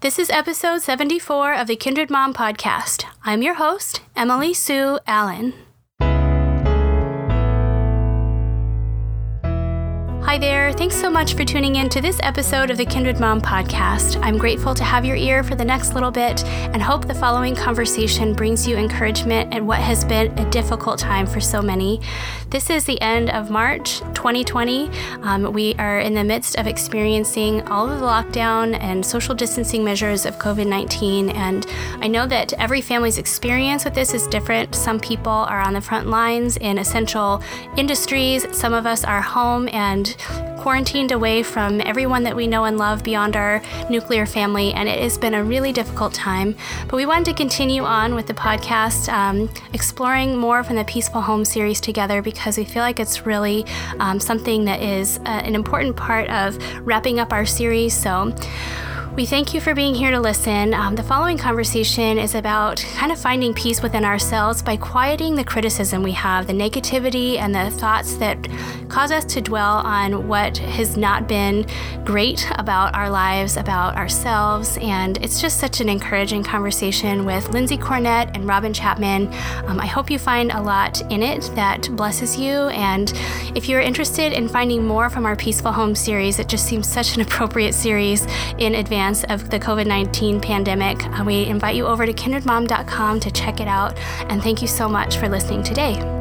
This is episode 74 of the Kindred Mom podcast. I'm your host, Emily Sue Allen. Hi there. Thanks so much for tuning in to this episode of the Kindred Mom podcast. I'm grateful to have your ear for the next little bit and hope the following conversation brings you encouragement at what has been a difficult time for so many. This is the end of March 2020. Um, we are in the midst of experiencing all of the lockdown and social distancing measures of COVID 19. And I know that every family's experience with this is different. Some people are on the front lines in essential industries, some of us are home and quarantined away from everyone that we know and love beyond our nuclear family, and it has been a really difficult time. But we wanted to continue on with the podcast, um, exploring more from the Peaceful Home series together because we feel like it's really um, something that is uh, an important part of wrapping up our series. So, we thank you for being here to listen. Um, the following conversation is about kind of finding peace within ourselves by quieting the criticism we have, the negativity, and the thoughts that cause us to dwell on what has not been great about our lives, about ourselves. And it's just such an encouraging conversation with Lindsey Cornett and Robin Chapman. Um, I hope you find a lot in it that blesses you. And if you're interested in finding more from our Peaceful Home series, it just seems such an appropriate series in advance of the COVID 19 pandemic. Uh, we invite you over to kindredmom.com to check it out. And thank you so much for listening today.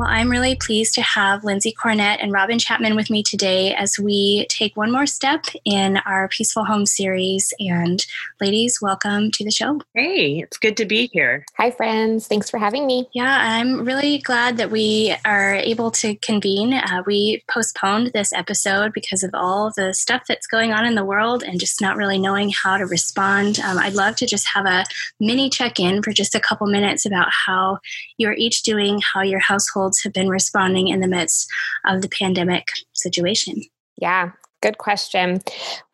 Well, I'm really pleased to have Lindsey Cornett and Robin Chapman with me today as we take one more step in our Peaceful Home series. And ladies, welcome to the show. Hey, it's good to be here. Hi, friends. Thanks for having me. Yeah, I'm really glad that we are able to convene. Uh, we postponed this episode because of all the stuff that's going on in the world and just not really knowing how to respond. Um, I'd love to just have a mini check in for just a couple minutes about how you're each doing, how your household households have been responding in the midst of the pandemic situation? Yeah, Good question.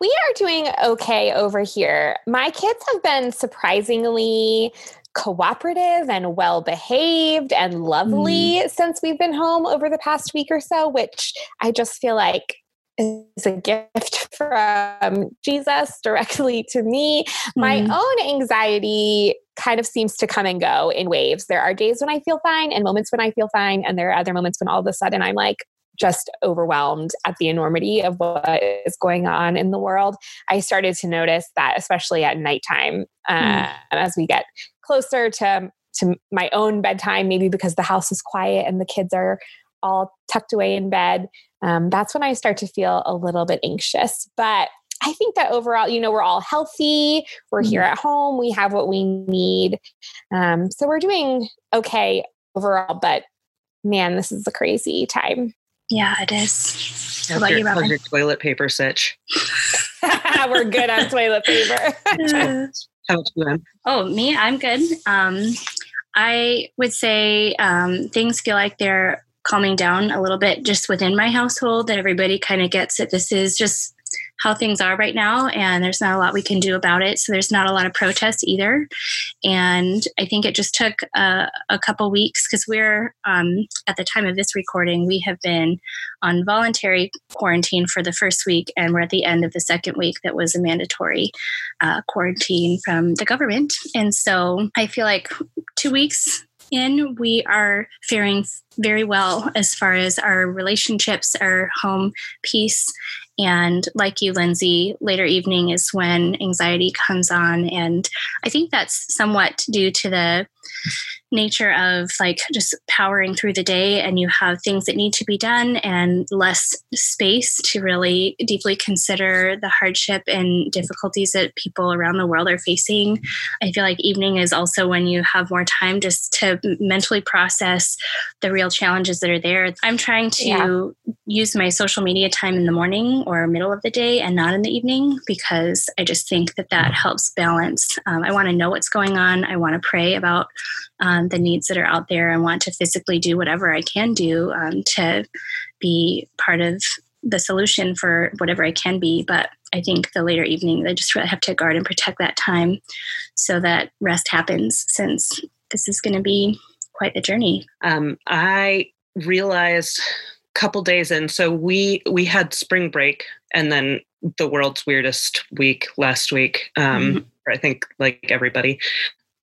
We are doing okay over here. My kids have been surprisingly cooperative and well behaved and lovely mm. since we've been home over the past week or so, which I just feel like is a gift from Jesus directly to me. Mm. My own anxiety kind of seems to come and go in waves. There are days when I feel fine and moments when I feel fine. And there are other moments when all of a sudden I'm like, just overwhelmed at the enormity of what is going on in the world. I started to notice that, especially at nighttime, uh, mm. as we get closer to to my own bedtime, maybe because the house is quiet and the kids are all tucked away in bed, um, that's when I start to feel a little bit anxious. But I think that overall, you know, we're all healthy. We're mm-hmm. here at home. We have what we need. Um, so we're doing okay overall. But man, this is a crazy time. Yeah, it is. How about your, you, Robin? your toilet paper sitch? we're good on toilet paper. How about you, Oh, me? I'm good. Um, I would say um, things feel like they're calming down a little bit just within my household that everybody kind of gets that this is just how things are right now and there's not a lot we can do about it so there's not a lot of protests either and i think it just took a, a couple weeks because we're um, at the time of this recording we have been on voluntary quarantine for the first week and we're at the end of the second week that was a mandatory uh, quarantine from the government and so i feel like two weeks in, we are faring very well as far as our relationships, our home peace. And like you, Lindsey, later evening is when anxiety comes on. And I think that's somewhat due to the nature of like just powering through the day and you have things that need to be done and less space to really deeply consider the hardship and difficulties that people around the world are facing. I feel like evening is also when you have more time just to mentally process the real challenges that are there. I'm trying to yeah. use my social media time in the morning or middle of the day and not in the evening because I just think that that helps balance. Um, I want to know what's going on. I want to pray about um, the needs that are out there and want to physically do whatever I can do um, to be part of the solution for whatever I can be. But I think the later evening, I just really have to guard and protect that time so that rest happens since this is going to be quite the journey. Um, I realized a couple days in. So we we had spring break and then the world's weirdest week last week. Um, Mhm. I think like everybody,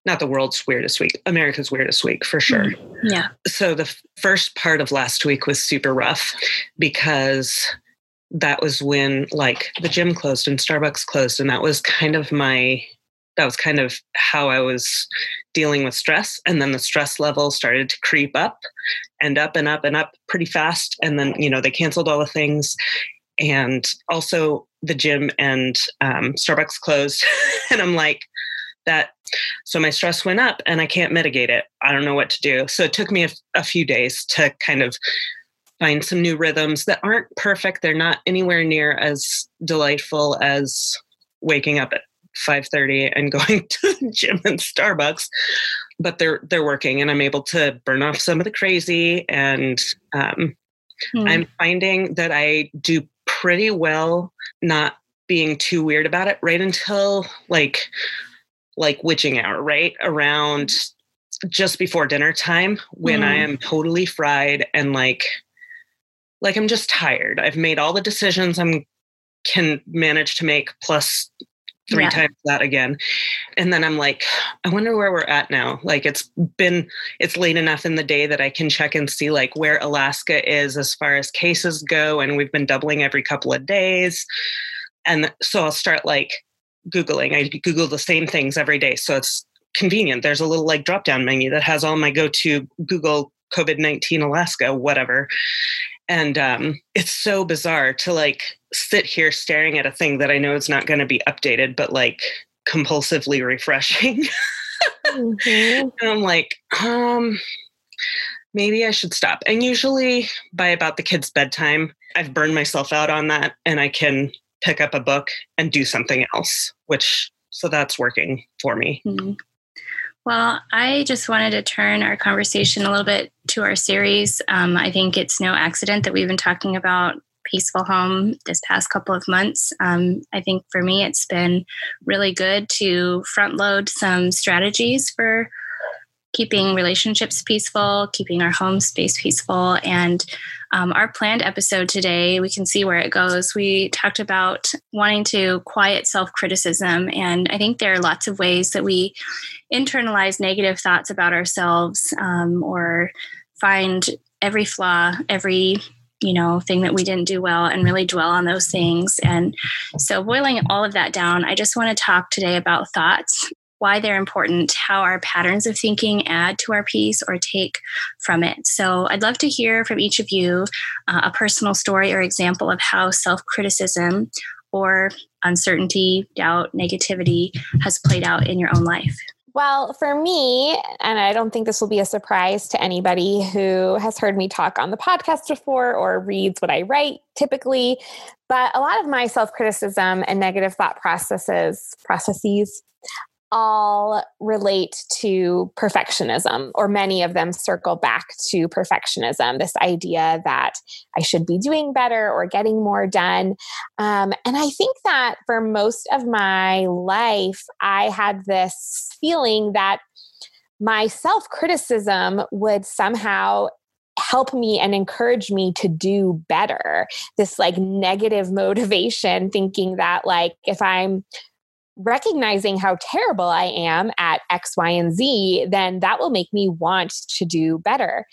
not the world's weirdest week, America's weirdest week for sure. Yeah. So the f- first part of last week was super rough because that was when like the gym closed and Starbucks closed, and that was kind of my that was kind of how I was dealing with stress. And then the stress level started to creep up and up and up and up pretty fast. And then, you know, they canceled all the things. And also the gym and um, Starbucks closed. and I'm like, that. So my stress went up and I can't mitigate it. I don't know what to do. So it took me a, a few days to kind of find some new rhythms that aren't perfect. They're not anywhere near as delightful as waking up at 5:30 and going to the gym and Starbucks, but they're they're working, and I'm able to burn off some of the crazy. And um, Mm. I'm finding that I do pretty well not being too weird about it right until like like witching hour, right around just before dinner time when I Mm. am totally fried and like like I'm just tired. I've made all the decisions I'm can manage to make plus three Yeah. times that again. And then I'm like, I wonder where we're at now. Like it's been it's late enough in the day that I can check and see like where Alaska is as far as cases go and we've been doubling every couple of days. And so I'll start like googling. I google the same things every day. So it's convenient. There's a little like drop down menu that has all my go-to Google COVID-19 Alaska whatever and um, it's so bizarre to like sit here staring at a thing that I know is not going to be updated, but like compulsively refreshing. Mhm. and I'm like, um, maybe I should stop. And usually by about the kids' bedtime, I've burned myself out on that, and I can pick up a book and do something else. Which so that's working for me. Mhm. Well, I just wanted to turn our conversation a little bit to our series. Um, I think it's no accident that we've been talking about peaceful home this past couple of months. Um, I think for me, it's been really good to front load some strategies for keeping relationships peaceful, keeping our home space peaceful. And um, our planned episode today, we can see where it goes. We talked about wanting to quiet self criticism. And I think there are lots of ways that we internalize negative thoughts about ourselves um, or find every flaw, every you know thing that we didn't do well and really dwell on those things and so boiling all of that down i just want to talk today about thoughts why they're important how our patterns of thinking add to our peace or take from it. So i'd love to hear from each of you uh, a personal story or example of how self-criticism or uncertainty doubt negativity has played out in your own life. Well, for me, and I don't think this will be a surprise to anybody who has heard me talk on the podcast before or reads what I write typically, but a lot of my self-criticism and negative thought processes processes all relate to perfectionism, or many of them circle back to perfectionism. This idea that I should be doing better or getting more done. Um, and I think that for most of my life, I had this feeling that my self criticism would somehow help me and encourage me to do better. This like negative motivation, thinking that like if I'm recognizing how terrible I am at X, Y, and Z, then that will make me want to do better.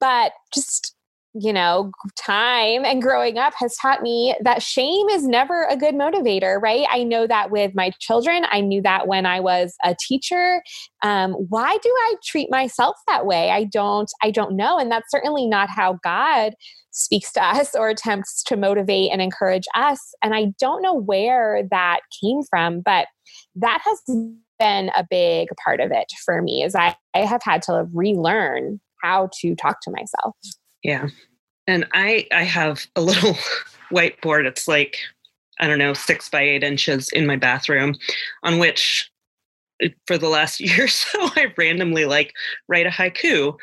But just you know, time and growing up has taught me that shame is never a good motivator, right? I know that with my children. I knew that when I was a teacher. Um, why do I treat myself that way? I don't, I don't know. And that's certainly not how God speaks to us or attempts to motivate and encourage us. And I don't know where that came from, but that has been a big part of it for me is I, I have had to relearn how to talk to myself. Yeah. And I I have a little whiteboard. It's like, I don't know, six by eight inches in my bathroom, on which for the last year or so I randomly like write a haiku.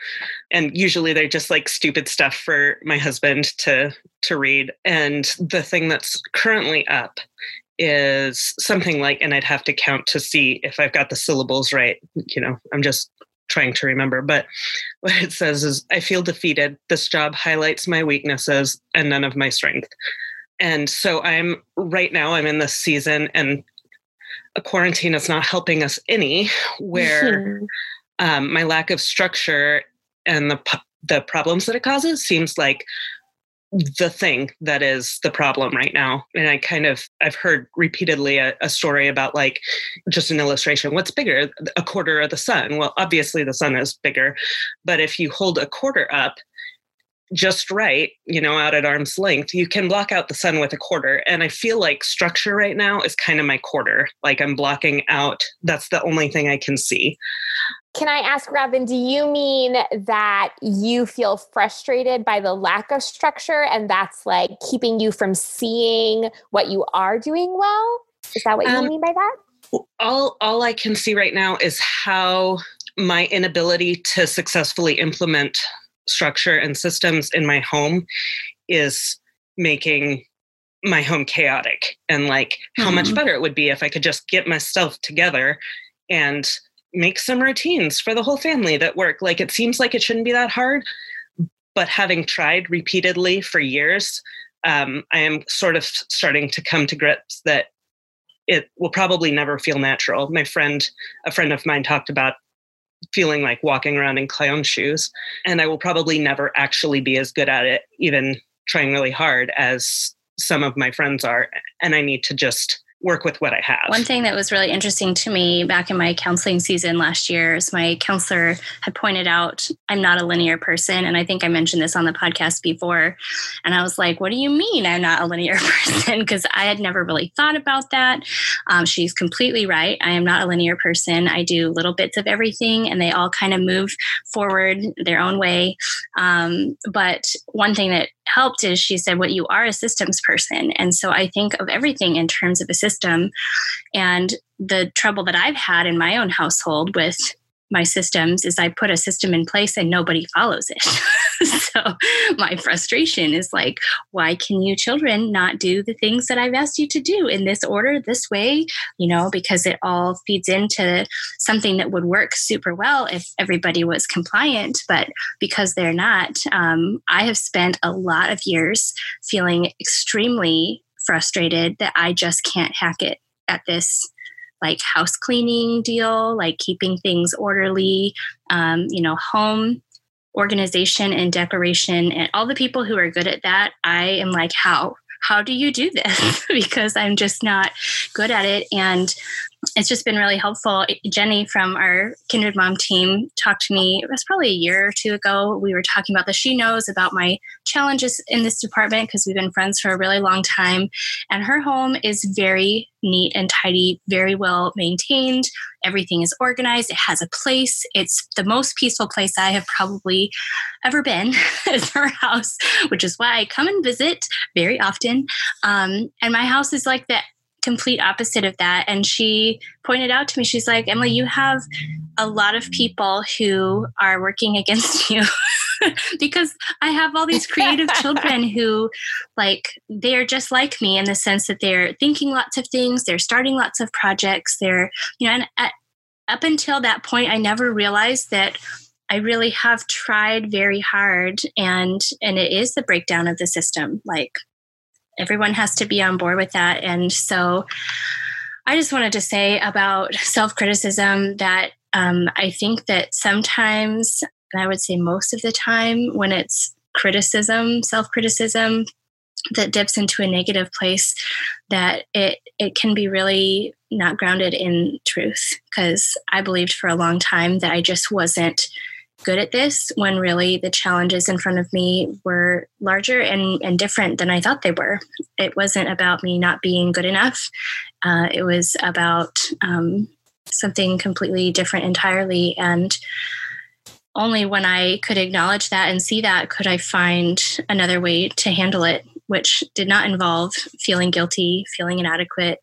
And usually they're just like stupid stuff for my husband to to read. And the thing that's currently up is something like, and I'd have to count to see if I've got the syllables right. You know, I'm just trying to remember. But what it says is I feel defeated. This job highlights my weaknesses and none of my strength. And so I'm right now, I'm in this season, and a quarantine is not helping us any, where um, my lack of structure and the, the problems that it causes seems like the thing that is the problem right now. And i kind of i've heard repeatedly a, a, story about like just an illustration what's bigger a quarter of the sun? Well obviously the sun is bigger but if you hold a quarter up just right you know out at arm's length you can block out the sun with a quarter and i feel like structure right now is kind of my quarter like i'm blocking out that's the only thing i can see can I ask, Robin, do you mean that you feel frustrated by the lack of structure and that's like keeping you from seeing what you are doing well? Is that what you um, mean by that? All, all I can see right now is how my inability to successfully implement structure and systems in my home is making my home chaotic and like how mm-hmm. much better it would be if I could just get myself together and make some routines for the whole family that work. Like it seems like it shouldn't be that hard, but having tried repeatedly for years, um, I am sort of starting to come to grips that it will probably never feel natural. My friend, a friend of mine, talked about feeling like walking around in clown shoes, and I will probably never actually be as good at it, even trying really hard, as some of my friends are. And I need to just work with what I have. One thing that was really interesting to me back in my counseling season last year is my counselor had pointed out I'm not a linear person. And I think I mentioned this on the podcast before. And I was like, what do you mean I'm not a linear person? Because I had never really thought about that. Um, she's completely right. I am not a linear person. I do little bits of everything and they all kind of move forward their own way. Um, but one thing that helped is she said, What you are a systems person. And so I think of everything in terms of a system. And the trouble that I've had in my own household with my systems is I put a system in place and nobody follows it. so my frustration is like, why can you children not do the things that I've asked you to do in this order, this way? You know, because it all feeds into something that would work super well if everybody was compliant. But because they're not, um, I have spent a lot of years feeling extremely frustrated that I just can't hack it at this like house cleaning deal, like keeping things orderly, um, you know, home organization and decoration. And all the people who are good at that, I am like, how? How do you do this? because I'm just not good at it. And it's just been really helpful. Jenny from our Kindred Mom team talked to me, it was probably a year or two ago. We were talking about this. She knows about my challenges in this department because we've been friends for a really long time. And her home is very neat and tidy, very well maintained. Everything is organized. It has a place. It's the most peaceful place I have probably ever been is her house, which is why I come and visit very often. Um, and my house is like the complete opposite of that. And she pointed out to me, she's like, Emily, you have a lot of people who are working against you. because I have all these creative children who, like, they're just like me in the sense that they're thinking lots of things, they're starting lots of projects, they're, you know, and at, up until that point, I never realized that I really have tried very hard, and and it is the breakdown of the system. Like everyone has to be on board with that. And so I just wanted to say about self criticism that um, I think that sometimes, and I would say most of the time, when it's criticism, self criticism, that dips into a negative place, that it it can be really not grounded in truth. Because I believed for a long time that I just wasn't good at this when really the challenges in front of me were larger and, and different than I thought they were. It wasn't about me not being good enough, uh, it was about um, something completely different entirely. And only when I could acknowledge that and see that could I find another way to handle it, which did not involve feeling guilty, feeling inadequate,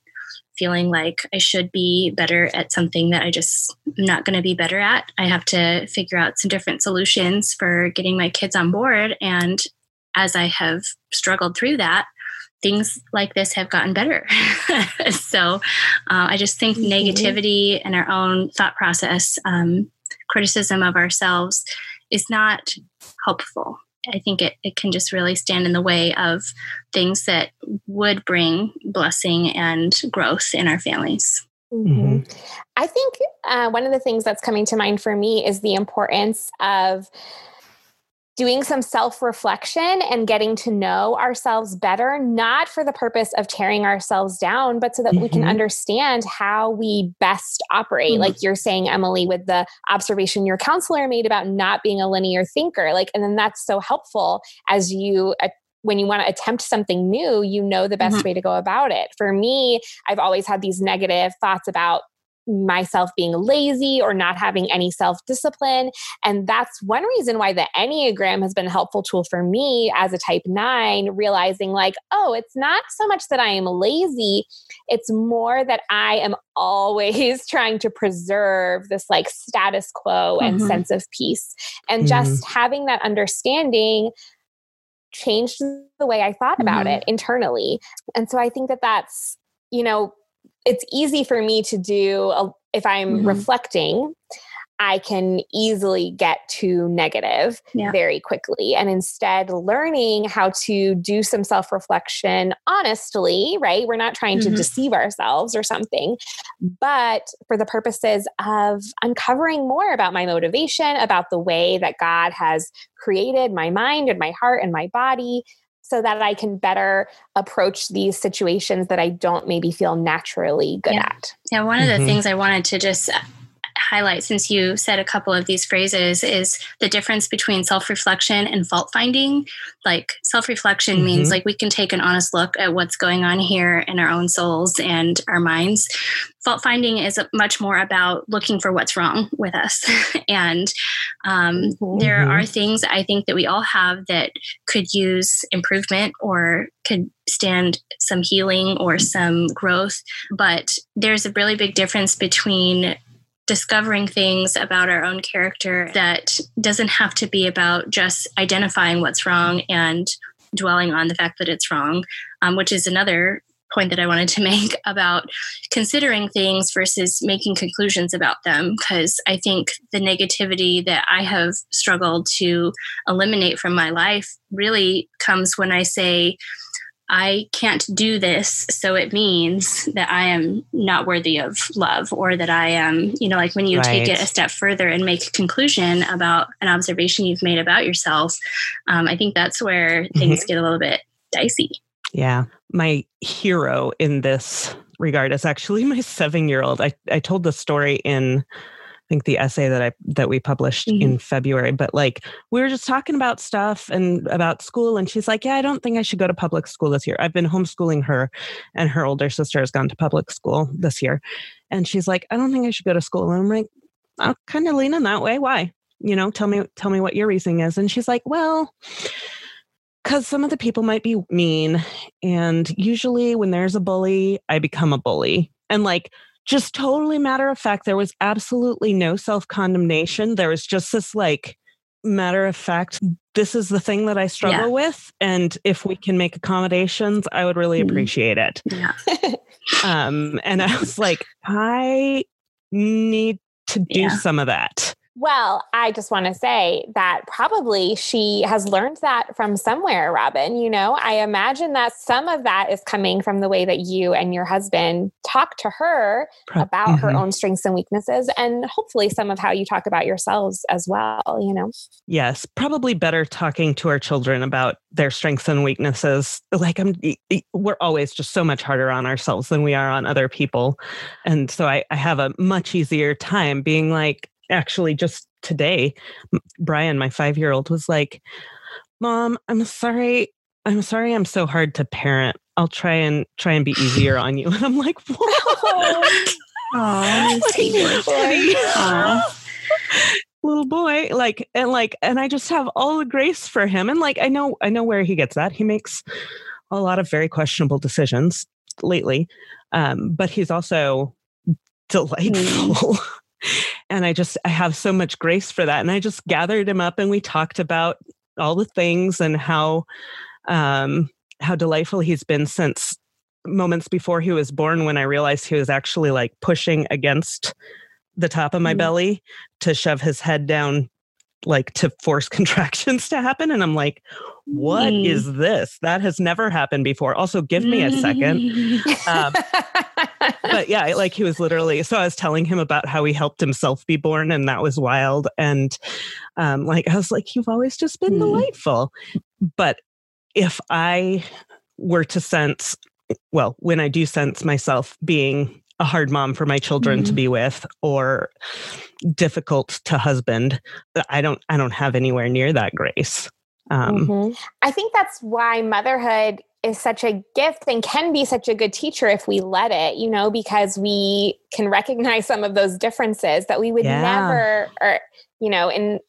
feeling like I should be better at something that I just am not going to be better at. I have to figure out some different solutions for getting my kids on board. And as I have struggled through that, things like this have gotten better. so uh, I just think mm-hmm. negativity and our own thought process um, criticism of ourselves is not helpful. I think it, it can just really stand in the way of things that would bring blessing and growth in our families. Mm-hmm. I think uh, one of the things that's coming to mind for me is the importance of doing some self reflection and getting to know ourselves better, not for the purpose of tearing ourselves down, but so that mm-hmm. we can mm-hmm. understand how we best operate. Mm-hmm. Like you're saying, Emily, with the observation your counselor made about not being a linear thinker. Like, and then that's so helpful as you uh, when you want to attempt something new, you know the best mm-hmm. way to go about it. For me, I've always had these negative thoughts about myself being lazy or not having any self discipline. And that's one reason why the Enneagram has been a helpful tool for me as a type nine, realizing like, oh, it's not so much that I am lazy, it's more that I am always trying to preserve this like status quo and mm-hmm. sense of peace. And mm-hmm. just having that understanding changed the way I thought about mm-hmm. it internally. And so I think that that's, you know, it's easy for me to do a, if I'm mm-hmm. reflecting. I can easily get to negative yeah. very quickly. And instead, learning how to do some self reflection honestly, right? We're not trying mm-hmm. to deceive ourselves or something, but for the purposes of uncovering more about my motivation, about the way that God has created my mind and my heart and my body, so that I can better approach these situations that I don't maybe feel naturally good yeah. at. Yeah, one of the mm-hmm. things I wanted to just highlight since you said a couple of these phrases is the difference between self-reflection and fault finding like self-reflection mm-hmm. means like we can take an honest look at what's going on here in our own souls and our minds fault finding is much more about looking for what's wrong with us and um, mm-hmm. there are things i think that we all have that could use improvement or could stand some healing or some growth but there's a really big difference between discovering things about our own character that doesn't have to be about just identifying what's wrong and dwelling on the fact that it's wrong, um, which is another point that I wanted to make about considering things versus making conclusions about them. Because I think the negativity that I have struggled to eliminate from my life really comes when I say, I can't do this, so it means that I am not worthy of love, or that I am, you know, like when you right. take it a step further and make a conclusion about an observation you've made about yourself, um, I think that's where things mm-hmm. get a little bit dicey. Yeah. My hero in this regard is actually my seven year old. I, I told the story in think the essay that I that we published mm-hmm. in February. But like we were just talking about stuff and about school, and she's like, "Yeah, I don't think I should go to public school this year. I've been homeschooling her, and her older sister has gone to public school this year." And she's like, "I don't think I should go to school." And I'm like, "I'll kind of lean in that way. Why? You know, tell me tell me what your reasoning is." And she's like, "Well." because some of the people might be mean and usually when there's a bully i become a bully and like just totally matter of fact. There was absolutely no self condemnation. There was just this like matter of fact, this is the thing that I struggle yeah. with. And if we can make accommodations, I would really mm-hmm. appreciate it. Yeah. um, and I was like, I need to do yeah. some of that. Well, I just want to say that probably she has learned that from somewhere, Robin. You know, I imagine that some of that is coming from the way that you and your husband talk to her about mm-hmm. her own strengths and weaknesses, and hopefully some of how you talk about yourselves as well, you know? Yes, probably better talking to our children about their strengths and weaknesses. Like, I'm, we're always just so much harder on ourselves than we are on other people. And so I, I have a much easier time being like, actually just today brian my five year old was like mom i'm sorry i'm sorry i'm so hard to parent. I'll try and try and be easier on you. And i'm like whoa little boy. like and like and i just have all the grace for him. And like i know i know where he gets that. He makes a lot of very questionable decisions lately um, but he's also delightful. mm and I just I have so much grace for that. And I just gathered him up and we talked about all the things and how um, how delightful he's been since moments before he was born when I realized he was actually like pushing against the top of my Mhm. belly to shove his head down like to force contractions to happen and i'm like what Mm. is this that has never happened before also give me a second um, but yeah, like he was literally. So I was telling him about how he helped himself be born, and that was wild. And um, like I was like, you've always just been Hmm. delightful. But if I were to sense, well, when I do sense myself being a hard mom for my children to Mhm. be with, or difficult to husband, I don't. I don't have anywhere near that grace. Um, Mhm. I think that's why motherhood is such a gift and can be such a good teacher if we let it, you know, because we can recognize some of those differences that we would Yeah. never, or, you know, and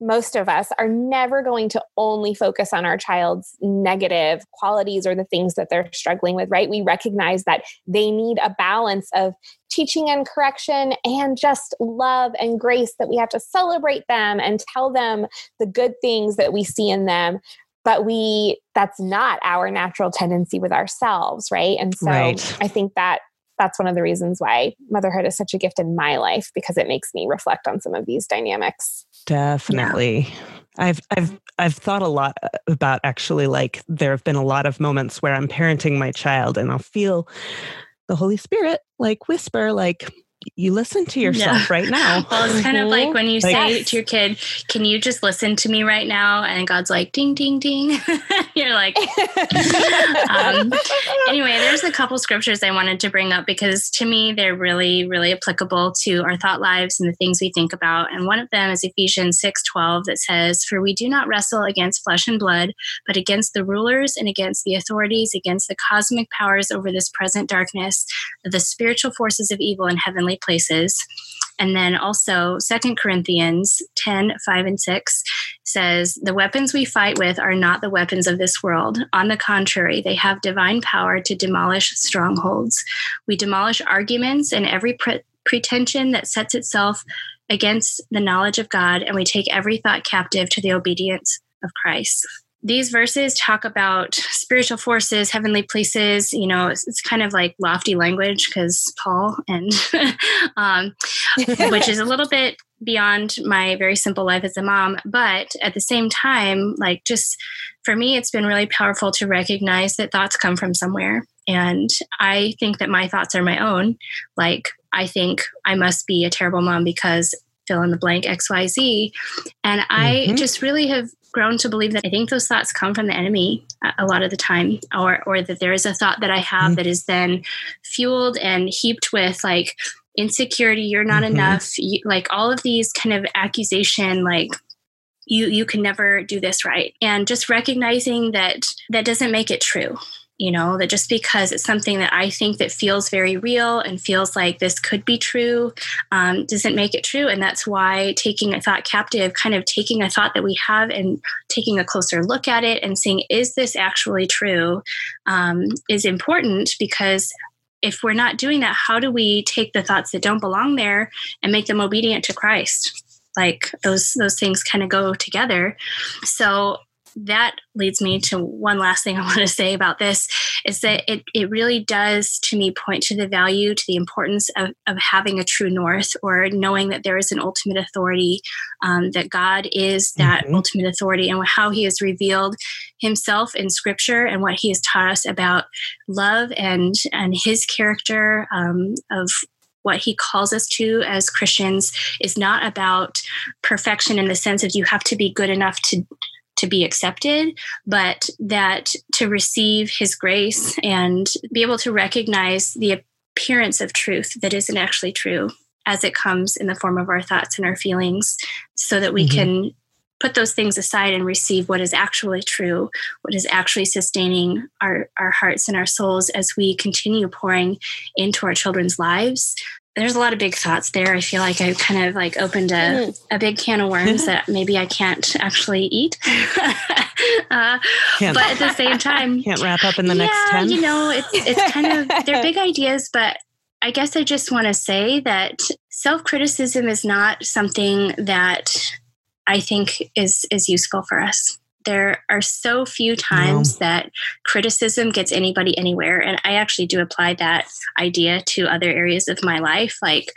most of us are never going to only focus on our child's negative qualities or the things that they're struggling with, right? We recognize that they need a balance of teaching and correction and just love and grace that we have to celebrate them and tell them the good things that we see in them but we that's not our natural tendency with ourselves right and so Right. i think that that's one of the reasons why motherhood is such a gift in my life because it makes me reflect on some of these dynamics Definitely. I've I've I've thought a lot uh, about actually like there have been a lot of moments where I'm parenting my child and I'll feel the Holy Spirit like whisper like you listen to yourself right now. Well, it's kind of like when you Like- say Yes. to your kid, Can you just listen to me right now? And God's like, Ding, ding, ding. You're like, Um, anyway, there's a couple scriptures I wanted to bring up because to me they're really, really applicable to our thought lives and the things we think about. And one of them is Ephesians 6:12 that says, For we do not wrestle against flesh and blood, but against the rulers and against the authorities, against the cosmic powers over this present darkness, the spiritual forces of evil in heavenly places. And then also Second Corinthians 10, 5 and 6 says, The weapons we fight with are not the weapons of this world. On the contrary, they have divine power to demolish strongholds. We demolish arguments and every pre- pretension that sets itself against the knowledge of God, and we take every thought captive to the obedience of Christ. These verses talk about spiritual forces, heavenly places. You know, it's, it's kind of like lofty language because Paul and um, which is a little bit beyond my very simple life as a mom. But at the same time, like just for me, it's been really powerful to recognize that thoughts come from somewhere. And I think that my thoughts are my own. Like, I think I must be a terrible mom because fill in the blank XYZ. And I Mhm. just really have grown to believe that I think those thoughts come from the enemy a- lot of the time, or, or that there is a thought that I have Mhm. that is then fueled and heaped with like insecurity you're not Mhm. enough you, like all of these kind of accusation like you you can never do this right and just recognizing that that doesn't make it true you know that just because it's something that i think that feels very real and feels like this could be true um, doesn't make it true. And that's why taking a thought captive kind of taking a thought that we have and taking a closer look at it and saying is this actually true um, is important because if we're not doing that how do we take the thoughts that don't belong there and make them obedient to christ? Like those those things kind of go together. So that leads me to one last thing I want to say about this is that it, it really does to me point to the value, to the importance of, of having a true north or knowing that there is an ultimate authority, um, that God is that Mhm. ultimate authority and how he has revealed himself in scripture and what he has taught us about love and, and his character um, of what he calls us to as Christians is not about perfection in the sense of you have to be good enough to to be accepted, but that to receive his grace and be able to recognize the appearance of truth that isn't actually true as it comes in the form of our thoughts and our feelings, so that we Mhm. can put those things aside and receive what is actually true, what is actually sustaining our, our hearts and our souls as we continue pouring into our children's lives. There's a lot of big thoughts there. I feel like I kind of like opened a, Mhm. a big can of worms that maybe I can't actually eat. uh, Can't, but at the same time, can't wrap up in the next yeah, 10. you know, it's it's kind of they're big ideas, but I guess I just want to say that self criticism is not something that I think is is useful for us. There are so few times no. that criticism gets anybody anywhere. And I actually do apply that idea to other areas of my life. Like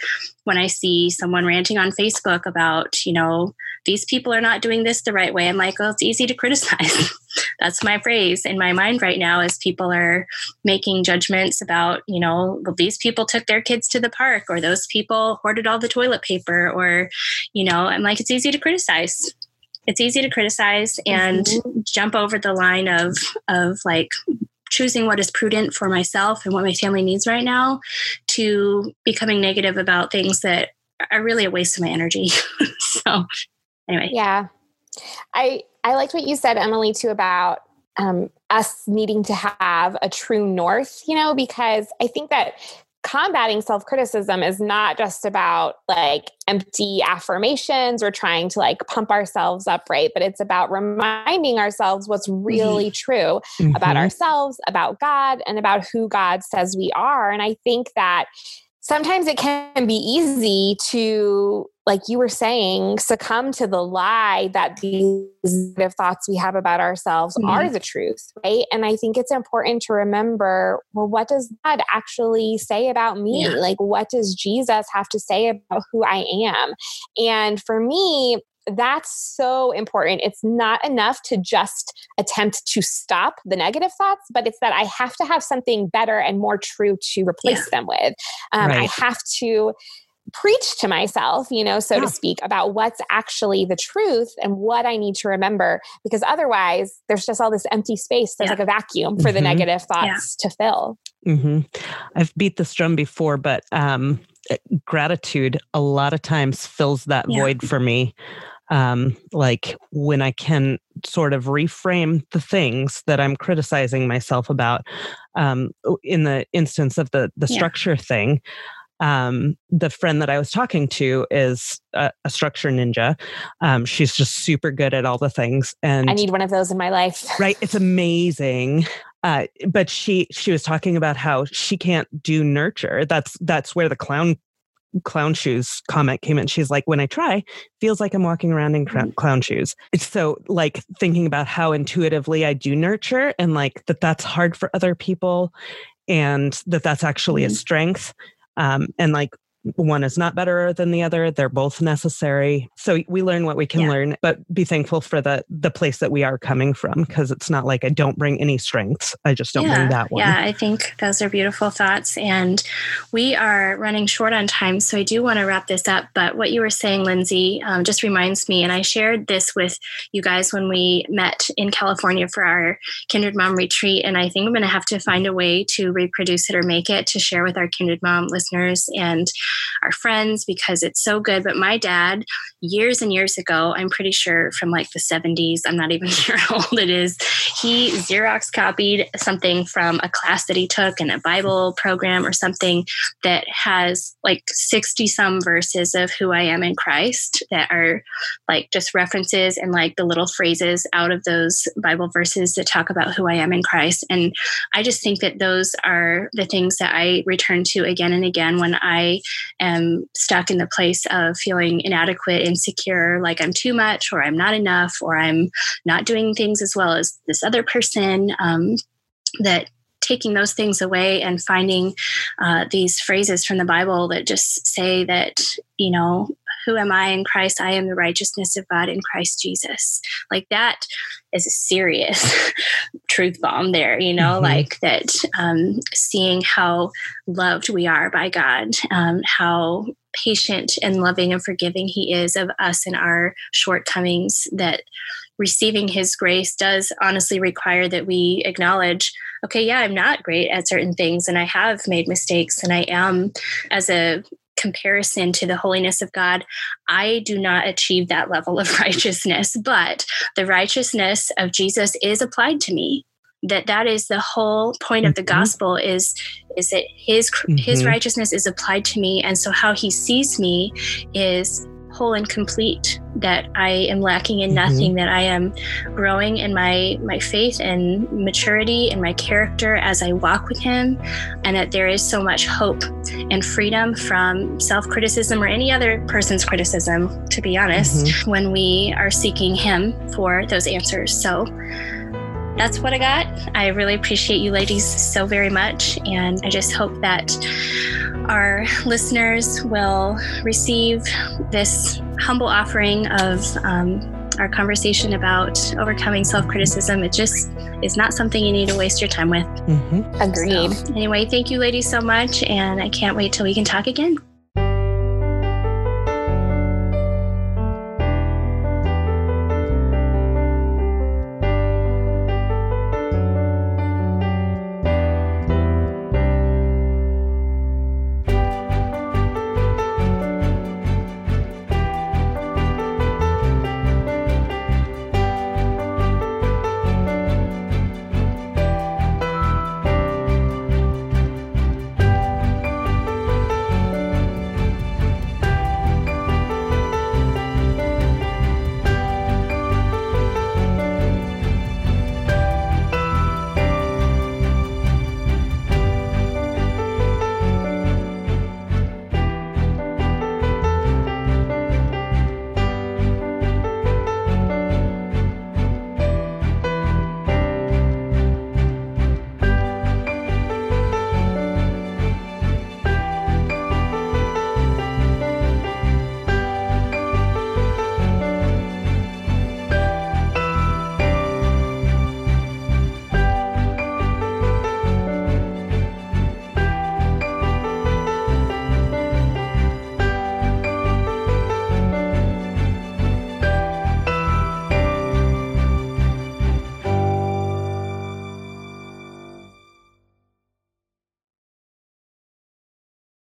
when I see someone ranting on Facebook about, you know, these people are not doing this the right way, I'm like, well, it's easy to criticize. That's my phrase in my mind right now as people are making judgments about, you know, well, these people took their kids to the park or those people hoarded all the toilet paper or, you know, I'm like, it's easy to criticize it's easy to criticize and mm-hmm. jump over the line of of like choosing what is prudent for myself and what my family needs right now to becoming negative about things that are really a waste of my energy. so anyway. Yeah. I I liked what you said, Emily, too, about um, us needing to have a true north, you know, because I think that combating self criticism is not just about like empty affirmations or trying to like pump ourselves up, right? But it's about reminding ourselves what's really mm-hmm. true mm-hmm. about ourselves, about God, and about who God says we are. And I think that sometimes it can be easy to like you were saying succumb to the lie that these negative thoughts we have about ourselves mm-hmm. are the truth right and i think it's important to remember well what does god actually say about me yeah. like what does jesus have to say about who i am and for me that's so important. It's not enough to just attempt to stop the negative thoughts, but it's that I have to have something better and more true to replace yeah. them with. Um, right. I have to preach to myself, you know, so yeah. to speak, about what's actually the truth and what I need to remember. Because otherwise, there's just all this empty space. There's yeah. like a vacuum for mm-hmm. the negative thoughts to fill. Mm-hmm. I've beat this drum before, but um, gratitude a lot of times fills that void for me um, like when I can sort of reframe the things that I'm criticizing myself about. Um, in the instance of the the yeah. structure thing, um, the friend that I was talking to is a, a structure ninja. Um, she's just super good at all the things, and I need one of those in my life. right, it's amazing. Uh, but she she was talking about how she can't do nurture. That's that's where the clown clown shoes comment came in. She's like, when I try, feels like I'm walking around in mm-hmm. clown shoes. It's so like thinking about how intuitively I do nurture and like that that's hard for other people and that that's actually mm-hmm. a strength. Um, and like one is not better than the other they're both necessary so we learn what we can yeah. learn but be thankful for the the place that we are coming from because it's not like i don't bring any strengths i just don't yeah. bring that one yeah i think those are beautiful thoughts and we are running short on time so i do want to wrap this up but what you were saying lindsey um, just reminds me and i shared this with you guys when we met in california for our kindred mom retreat and i think i'm going to have to find a way to reproduce it or make it to share with our kindred mom listeners and our friends because it's so good. But my dad, years and years ago, I'm pretty sure from like the 70s, I'm not even sure how old it is, he Xerox copied something from a class that he took in a Bible program or something that has like 60 some verses of who I am in Christ that are like just references and like the little phrases out of those Bible verses that talk about who I am in Christ. And I just think that those are the things that I return to again and again when I am stuck in the place of feeling inadequate, insecure, like I'm too much or I'm not enough or I'm not doing things as well as this other person. Um, that taking those things away and finding uh, these phrases from the Bible that just say that, you know, who am I in Christ? I am the righteousness of God in Christ Jesus. Like that is a serious truth bomb there, you know, mm-hmm. like that um, seeing how loved we are by God, um, how patient and loving and forgiving He is of us and our shortcomings, that receiving His grace does honestly require that we acknowledge okay, yeah, I'm not great at certain things and I have made mistakes and I am, as a comparison to the holiness of God, I do not achieve that level of righteousness, but the righteousness of Jesus is applied to me. That that is the whole point of the mm-hmm. gospel is is that his mm-hmm. his righteousness is applied to me and so how he sees me is whole and complete, that I am lacking in mm-hmm. nothing, that I am growing in my my faith and maturity and my character as I walk with Him, and that there is so much hope and freedom from self criticism or any other person's criticism, to be honest, mm-hmm. when we are seeking Him for those answers. So that's what I got. I really appreciate you ladies so very much. And I just hope that our listeners will receive this humble offering of um, our conversation about overcoming self criticism. It just is not something you need to waste your time with. Mm-hmm. Agreed. So, anyway, thank you, ladies, so much. And I can't wait till we can talk again.